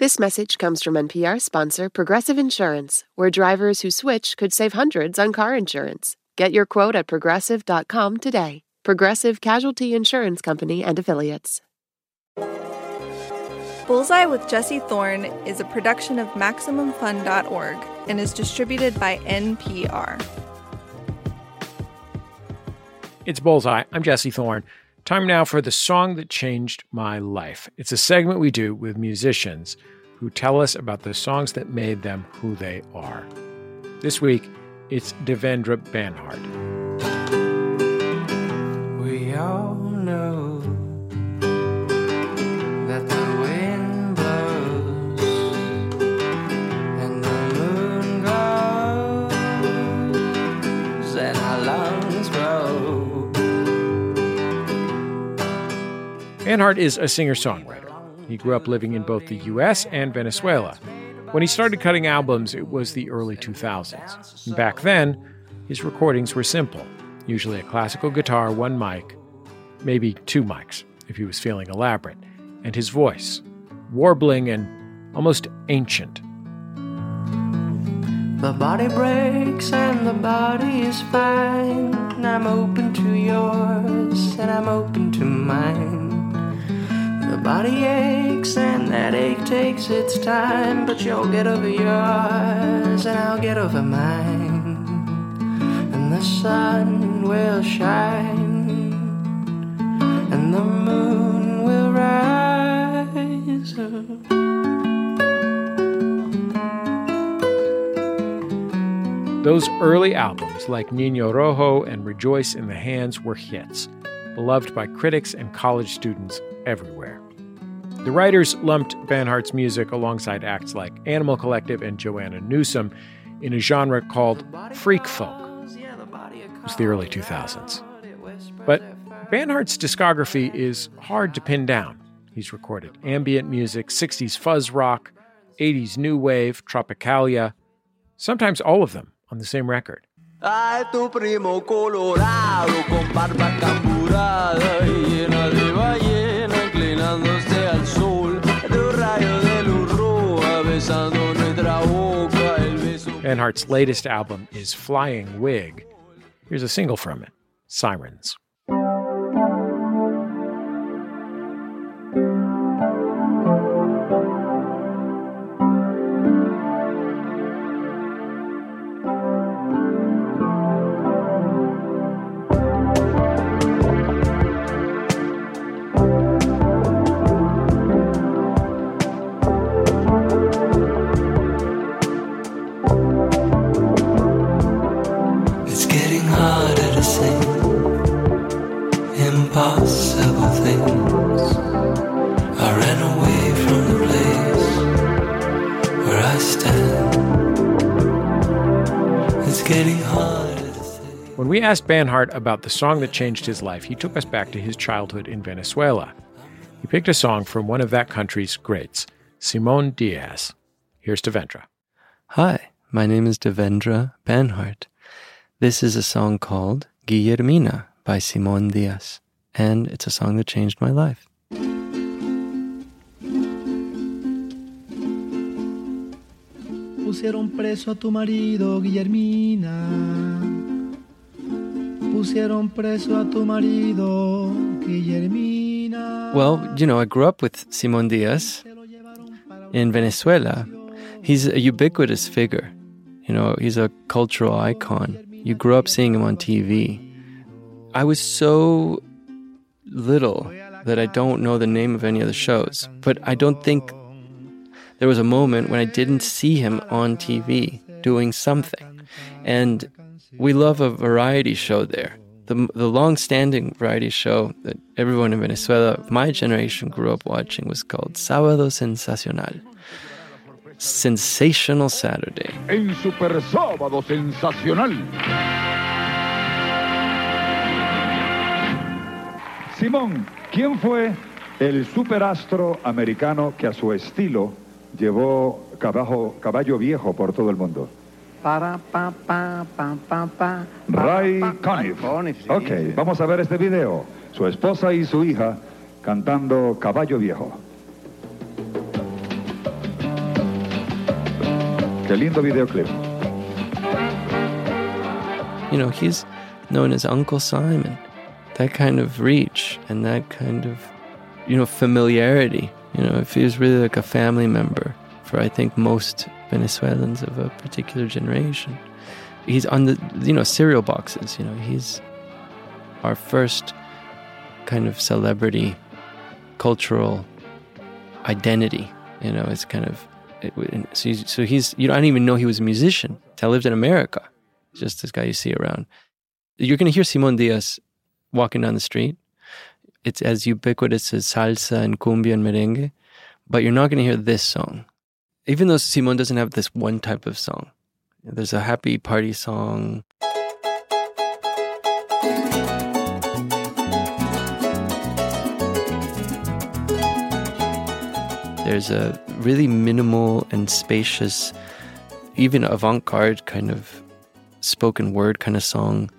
This message comes from NPR sponsor Progressive Insurance, where drivers who switch could save hundreds on car insurance. Get your quote at progressive.com today. Progressive Casualty Insurance Company and Affiliates. Bullseye with Jesse Thorn is a production of MaximumFun.org and is distributed by NPR. It's Bullseye. I'm Jesse Thorn. Time now for the song that changed my life. It's a segment we do with musicians who tell us about the songs that made them who they are. This week, it's Devendra Banhart. We all Banhart is a singer songwriter. He grew up living in both the US and Venezuela. When he started cutting albums, it was the early 2000s. And back then, his recordings were simple usually a classical guitar, one mic, maybe two mics if he was feeling elaborate, and his voice, warbling and almost ancient. The body breaks and the body is fine. I'm open to yours and I'm open to mine. Body aches and that ache takes its time, but you'll get over yours and I'll get over mine. And the sun will shine and the moon will rise. Those early albums, like Niño Rojo and Rejoice in the Hands, were hits, beloved by critics and college students everywhere. The writers lumped Banhart's music alongside acts like Animal Collective and Joanna Newsom in a genre called freak folk. It was the early 2000s. But Banhart's discography is hard to pin down. He's recorded ambient music, 60s fuzz rock, 80s new wave, tropicalia, sometimes all of them on the same record. Ay, beso Banhart's latest album is Flying Wig. Here's a single from it Sirens. Asked Banhart about the song that changed his life, he took us back to his childhood in Venezuela. He picked a song from one of that country's greats, Simon Diaz. Here's Devendra. Hi, my name is Devendra Banhart. This is a song called Guillermina by Simon Diaz, and it's a song that changed my life. Pusieron preso a tu marido, Guillermina. Pusieron preso a tu marido, Guillermina. Well, you know, I grew up with Simon Diaz in Venezuela. He's a ubiquitous figure. You know, he's a cultural icon. You grew up seeing him on TV. I was so little that I don't know the name of any of the shows, but I don't think there was a moment when I didn't see him on TV doing something. And we love a variety show there. The, the long standing variety show that everyone in Venezuela my generation grew up watching was called Sábado Sensacional. Sensational Saturday. en Super Sábado Sensacional. Simón, ¿quién fue el superastro americano que a su estilo llevó caballo, caballo viejo por todo el mundo? Para, pa, pa, pa, pa, pa. Ray Pa, pa, Conniff. Conniff, ok, vamos a ver este video. Su esposa y su hija cantando Caballo Viejo. Qué lindo videoclip. You know, he's known as Uncle Simon. That kind of reach and that kind of, you know, familiarity. You know, it feels really like a family member for I think most Venezuelans of a particular generation. He's on the, you know, cereal boxes. You know, he's our first kind of celebrity cultural identity. You know, it's kind of it, so he's, so he's you know I didn't even know he was a musician. I lived in America. Just this guy you see around. You're going to hear Simon Diaz walking down the street. It's as ubiquitous as salsa and cumbia and merengue, but you're not going to hear this song. Even though Simon doesn't have this one type of song, there's a happy party song. There's a really minimal and spacious, even avant garde kind of spoken word kind of song.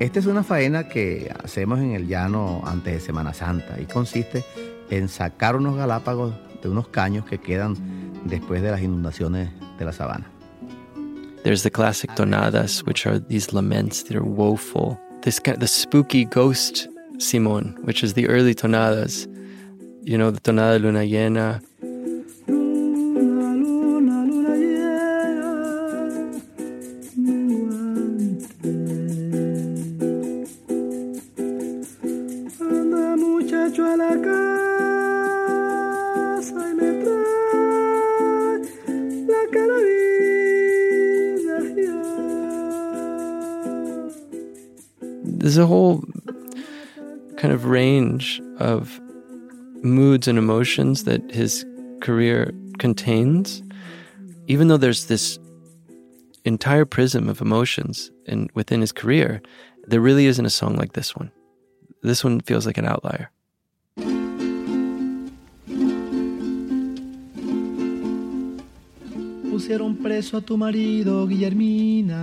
Esta es una faena que hacemos en el llano antes de Semana Santa y consiste en sacar unos galápagos de unos caños que quedan después de las inundaciones de la sabana. There's the classic tonadas, which are these laments that are woeful. This kind the spooky ghost Simon, which is the early tonadas. You know, the tonada luna llena, moods and emotions that his career contains. Even though there's this entire prism of emotions in, within his career, there really isn't a song like this one. This one feels like an outlier. Pusieron preso a tu marido, Guillermina.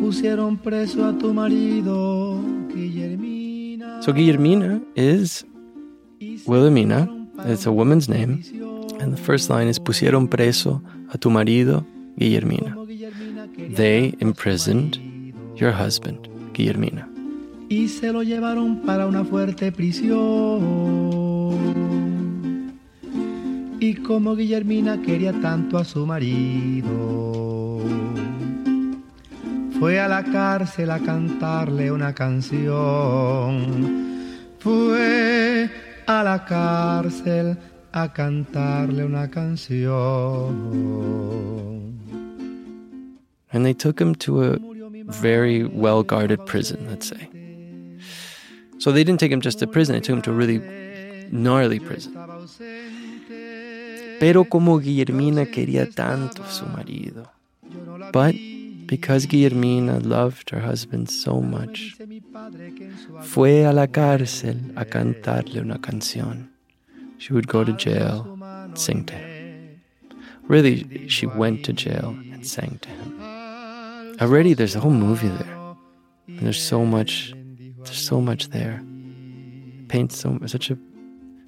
pusieron preso a tu marido, Guillermina. So Guillermina is Wilhelmina. It's a woman's name. And the first line is pusieron preso a tu marido, Guillermina. They imprisoned your husband, Guillermina. Y se lo llevaron para una fuerte prisión. Y como Guillermina quería tanto a su marido fue a la cárcel a cantarle una canción. Fue a la cárcel a cantarle una canción. And they took him to a very well guarded prison, let's say. So they didn't take him just to prison, they took him to a really gnarly prison. Pero como Guillermina quería tanto a su marido. But because Guillermina loved her husband so much, fue a la cárcel a cantarle una canción. She would go to jail and sing to him. Really, she went to jail and sang to him. Already, there's a whole movie there. And there's so much, there's so much there. Paints so, such a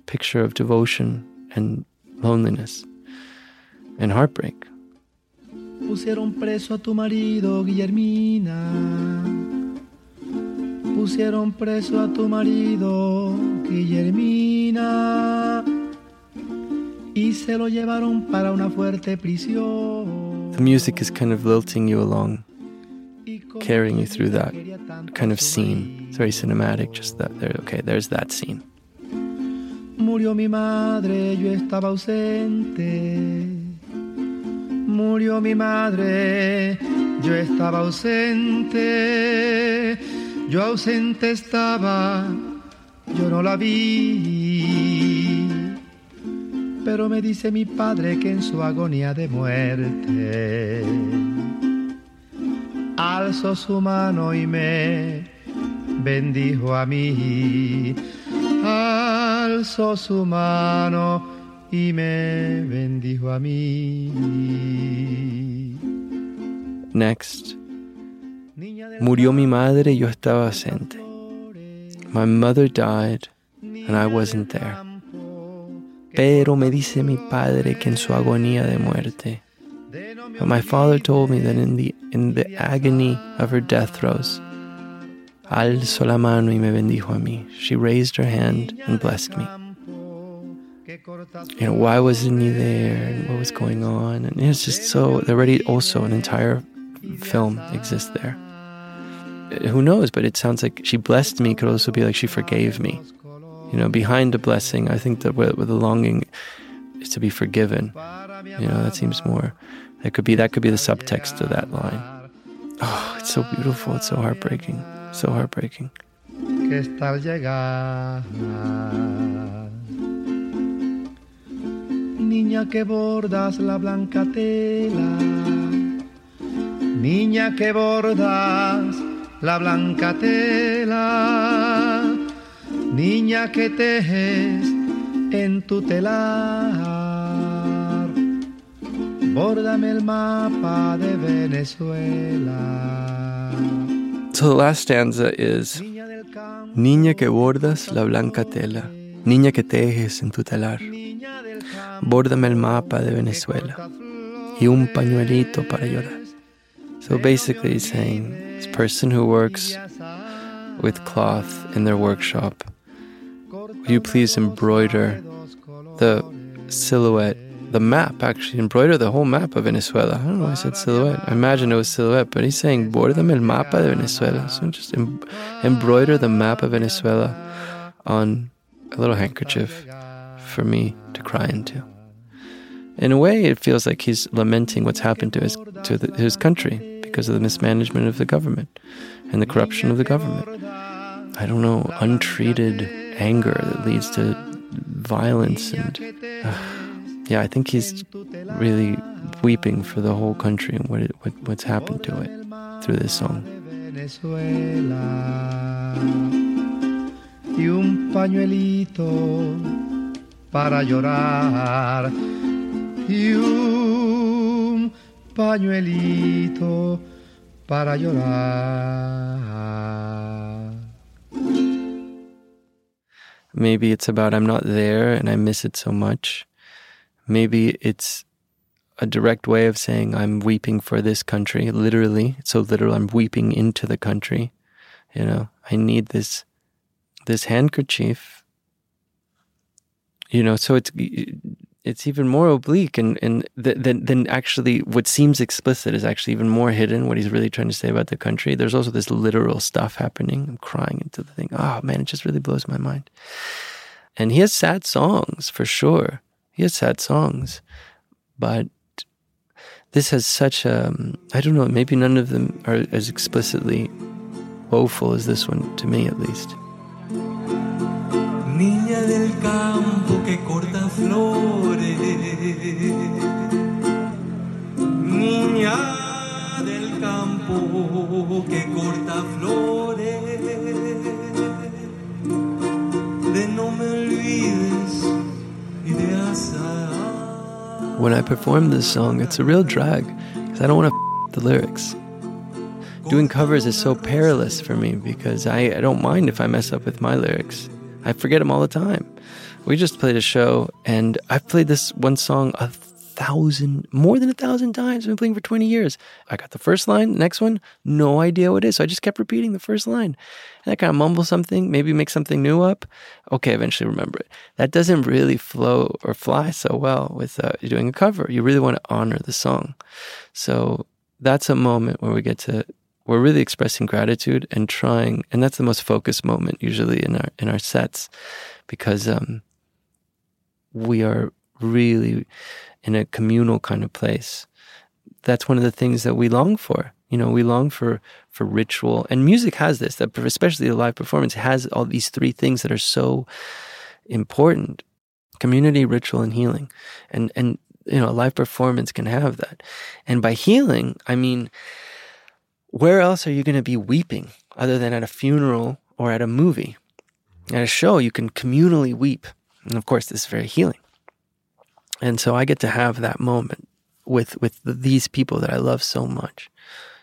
picture of devotion and loneliness and heartbreak. Pusieron preso a tu marido, Guillermina. Pusieron preso a tu marido, Guillermina. Y se lo llevaron para una fuerte prisión. The music is kind of lilting you along, carrying you through that kind of scene. It's very cinematic, just that there, okay, there's that scene. Murió mi madre, yo estaba ausente Murió mi madre, yo estaba ausente, yo ausente estaba, yo no la vi. Pero me dice mi padre que en su agonía de muerte alzó su mano y me bendijo a mí. Alzó su mano y me bendijo a mí. Next. Murió mi madre y yo estaba ausente. My mother died and I wasn't there. Pero me dice mi padre que en su agonía de muerte. But my father told me that in the, in the agony of her death throes, alzó la mano y me bendijo a mí. She raised her hand and blessed me. You know, why wasn't he there and what was going on? And it's just so, already also an entire film exists there. Uh, Who knows? But it sounds like she blessed me could also be like she forgave me. You know, behind a blessing, I think that with, the longing is to be forgiven. You know, that seems more. That could be that could be the subtext of that line. Oh, it's so beautiful. It's so heartbreaking. So heartbreaking. Niña que bordas la blanca tela, niña que bordas la blanca tela, niña que tejes en tu telar, bórdame el mapa de Venezuela. So the last stanza is Niña que bordas la blanca tela, niña que tejes en tu telar, bórdame el mapa de Venezuela y un pañuelito para llorar. So basically he's saying this person who works with cloth in their workshop, will you please embroider the silhouette, the map actually, embroider the whole map of Venezuela. I don't know why I said silhouette. I imagine it was silhouette, but he's saying bórdame el mapa de Venezuela. So just em- embroider the map of Venezuela on a little handkerchief for me to cry into. In a way, it feels like he's lamenting what's happened to his to the, his country because of the mismanagement of the government and the corruption of the government. I don't know, untreated anger that leads to violence and uh, yeah, I think he's really weeping for the whole country and what, it, what what's happened to it through this song. Venezuela y un pañuelito para llorar y un pañuelito para llorar. Maybe it's about I'm not there and I miss it so much. Maybe it's a direct way of saying I'm weeping for this country, literally. It's so literal. I'm weeping into the country. You know, I need this this handkerchief. You know, so it's it's even more oblique and and th- than than actually what seems explicit is actually even more hidden. What he's really trying to say about the country. There's also this literal stuff happening. I'm crying into the thing. Oh man, it just really blows my mind. And he has sad songs for sure. He has sad songs, but this has such a um, I don't know. Maybe none of them are as explicitly woeful as this one to me, at least. Flores. Niña del campo que corta flores. De no me olvides y de. When I perform this song, it's a real drag because I don't want to f- the lyrics. Doing covers is so perilous for me because I, I don't mind if I mess up with my lyrics. I forget them all the time. We just played a show and I've played this one song a thousand, more than a thousand times. I've been playing for 20 years. I got the first line, next one, no idea what it is. So I just kept repeating the first line. And I kind of mumble something, maybe make something new up. Okay, eventually remember it. That doesn't really flow or fly so well with uh, doing a cover. You really want to honor the song. So that's a moment where we get to we're really expressing gratitude and trying and that's the most focused moment usually in our in our sets because um we are really in a communal kind of place. That's one of the things that we long for. You know we long for for ritual. And music has this that especially the live performance has all these three things that are so important community ritual and healing. And and you know a live performance can have that. And by healing i mean where else are you going to be weeping other than at a funeral or at a movie? At a show, you can communally weep. And of course, this is very healing. And so I get to have that moment with with these people that I love so much,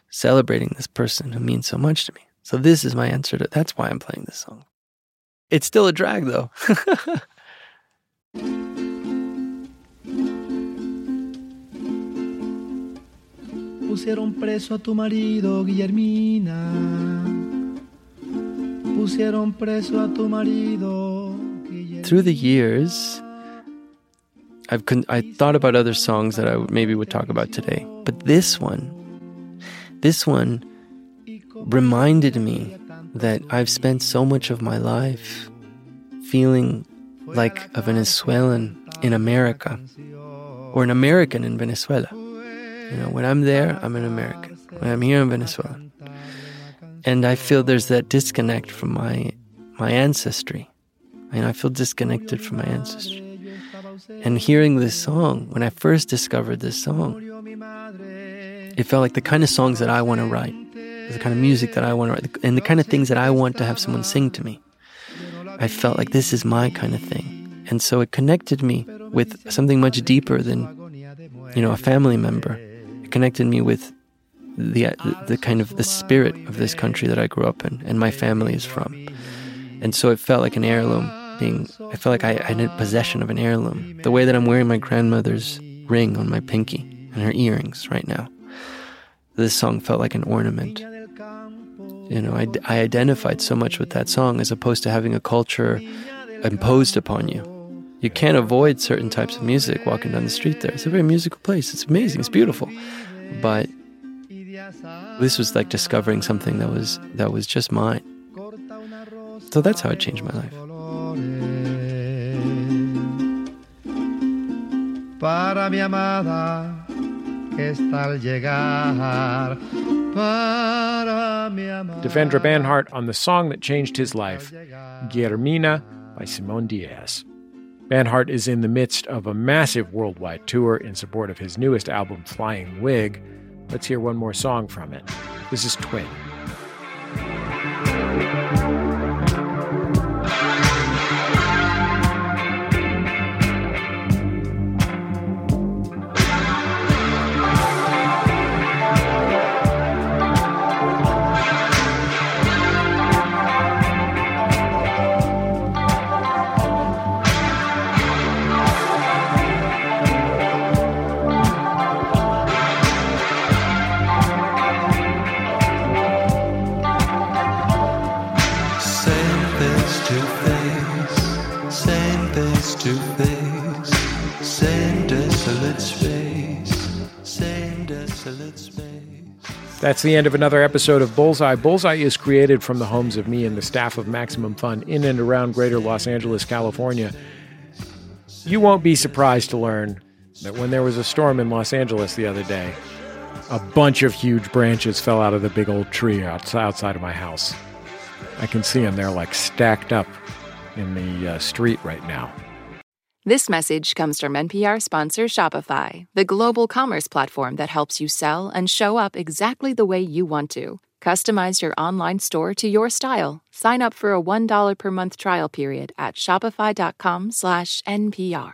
celebrating this person who means so much to me. So this is my answer to that's why I'm playing this song. It's still a drag though. Pusieron preso a tu marido, Guillermina. Pusieron preso a tu marido. Through the years, I've con- I thought about other songs that I maybe would talk about today, but this one, this one reminded me that I've spent so much of my life feeling like a Venezuelan in America or an American in Venezuela. You know, when I'm there, I'm an American. When I'm here in Venezuela. And I feel there's that disconnect from my my ancestry. And I feel disconnected from my ancestry. And hearing this song, when I first discovered this song, it felt like the kind of songs that I want to write, the kind of music that I want to write, and the kind of things that I want to have someone sing to me. I felt like this is my kind of thing. And so it connected me with something much deeper than, you know, a family member. It connected me with the, the, kind of the spirit of this country that I grew up in and my family is from. And so it felt like an heirloom I felt like I, I had possession of an heirloom. The way that I'm wearing my grandmother's ring on my pinky and her earrings right now. This song felt like an ornament. You know, I, I identified so much with that song as opposed to having a culture imposed upon you. You can't avoid certain types of music walking down the street there. It's a very musical place. It's amazing. It's beautiful. But this was like discovering something that was that was just mine. So that's how it changed my life. Para mi amada que está al llegar. Devendra Banhart on the song that changed his life, Guillermina by Simon Diaz. Banhart is in the midst of a massive worldwide tour in support of his newest album, Flying Wig. Let's hear one more song from it. This is Twin. That's the end of another episode of Bullseye. Bullseye is created from the homes of me and the staff of Maximum Fun in and around greater Los Angeles, California. You won't be surprised to learn that when there was a storm in Los Angeles the other day, a bunch of huge branches fell out of the big old tree outside of my house. I can see them. They're like stacked up in the uh, street right now. This message comes from NPR sponsor Shopify, the global commerce platform that helps you sell and show up exactly the way you want to. Customize your online store to your style. Sign up for a $1 per month trial period at shopify.com/npr.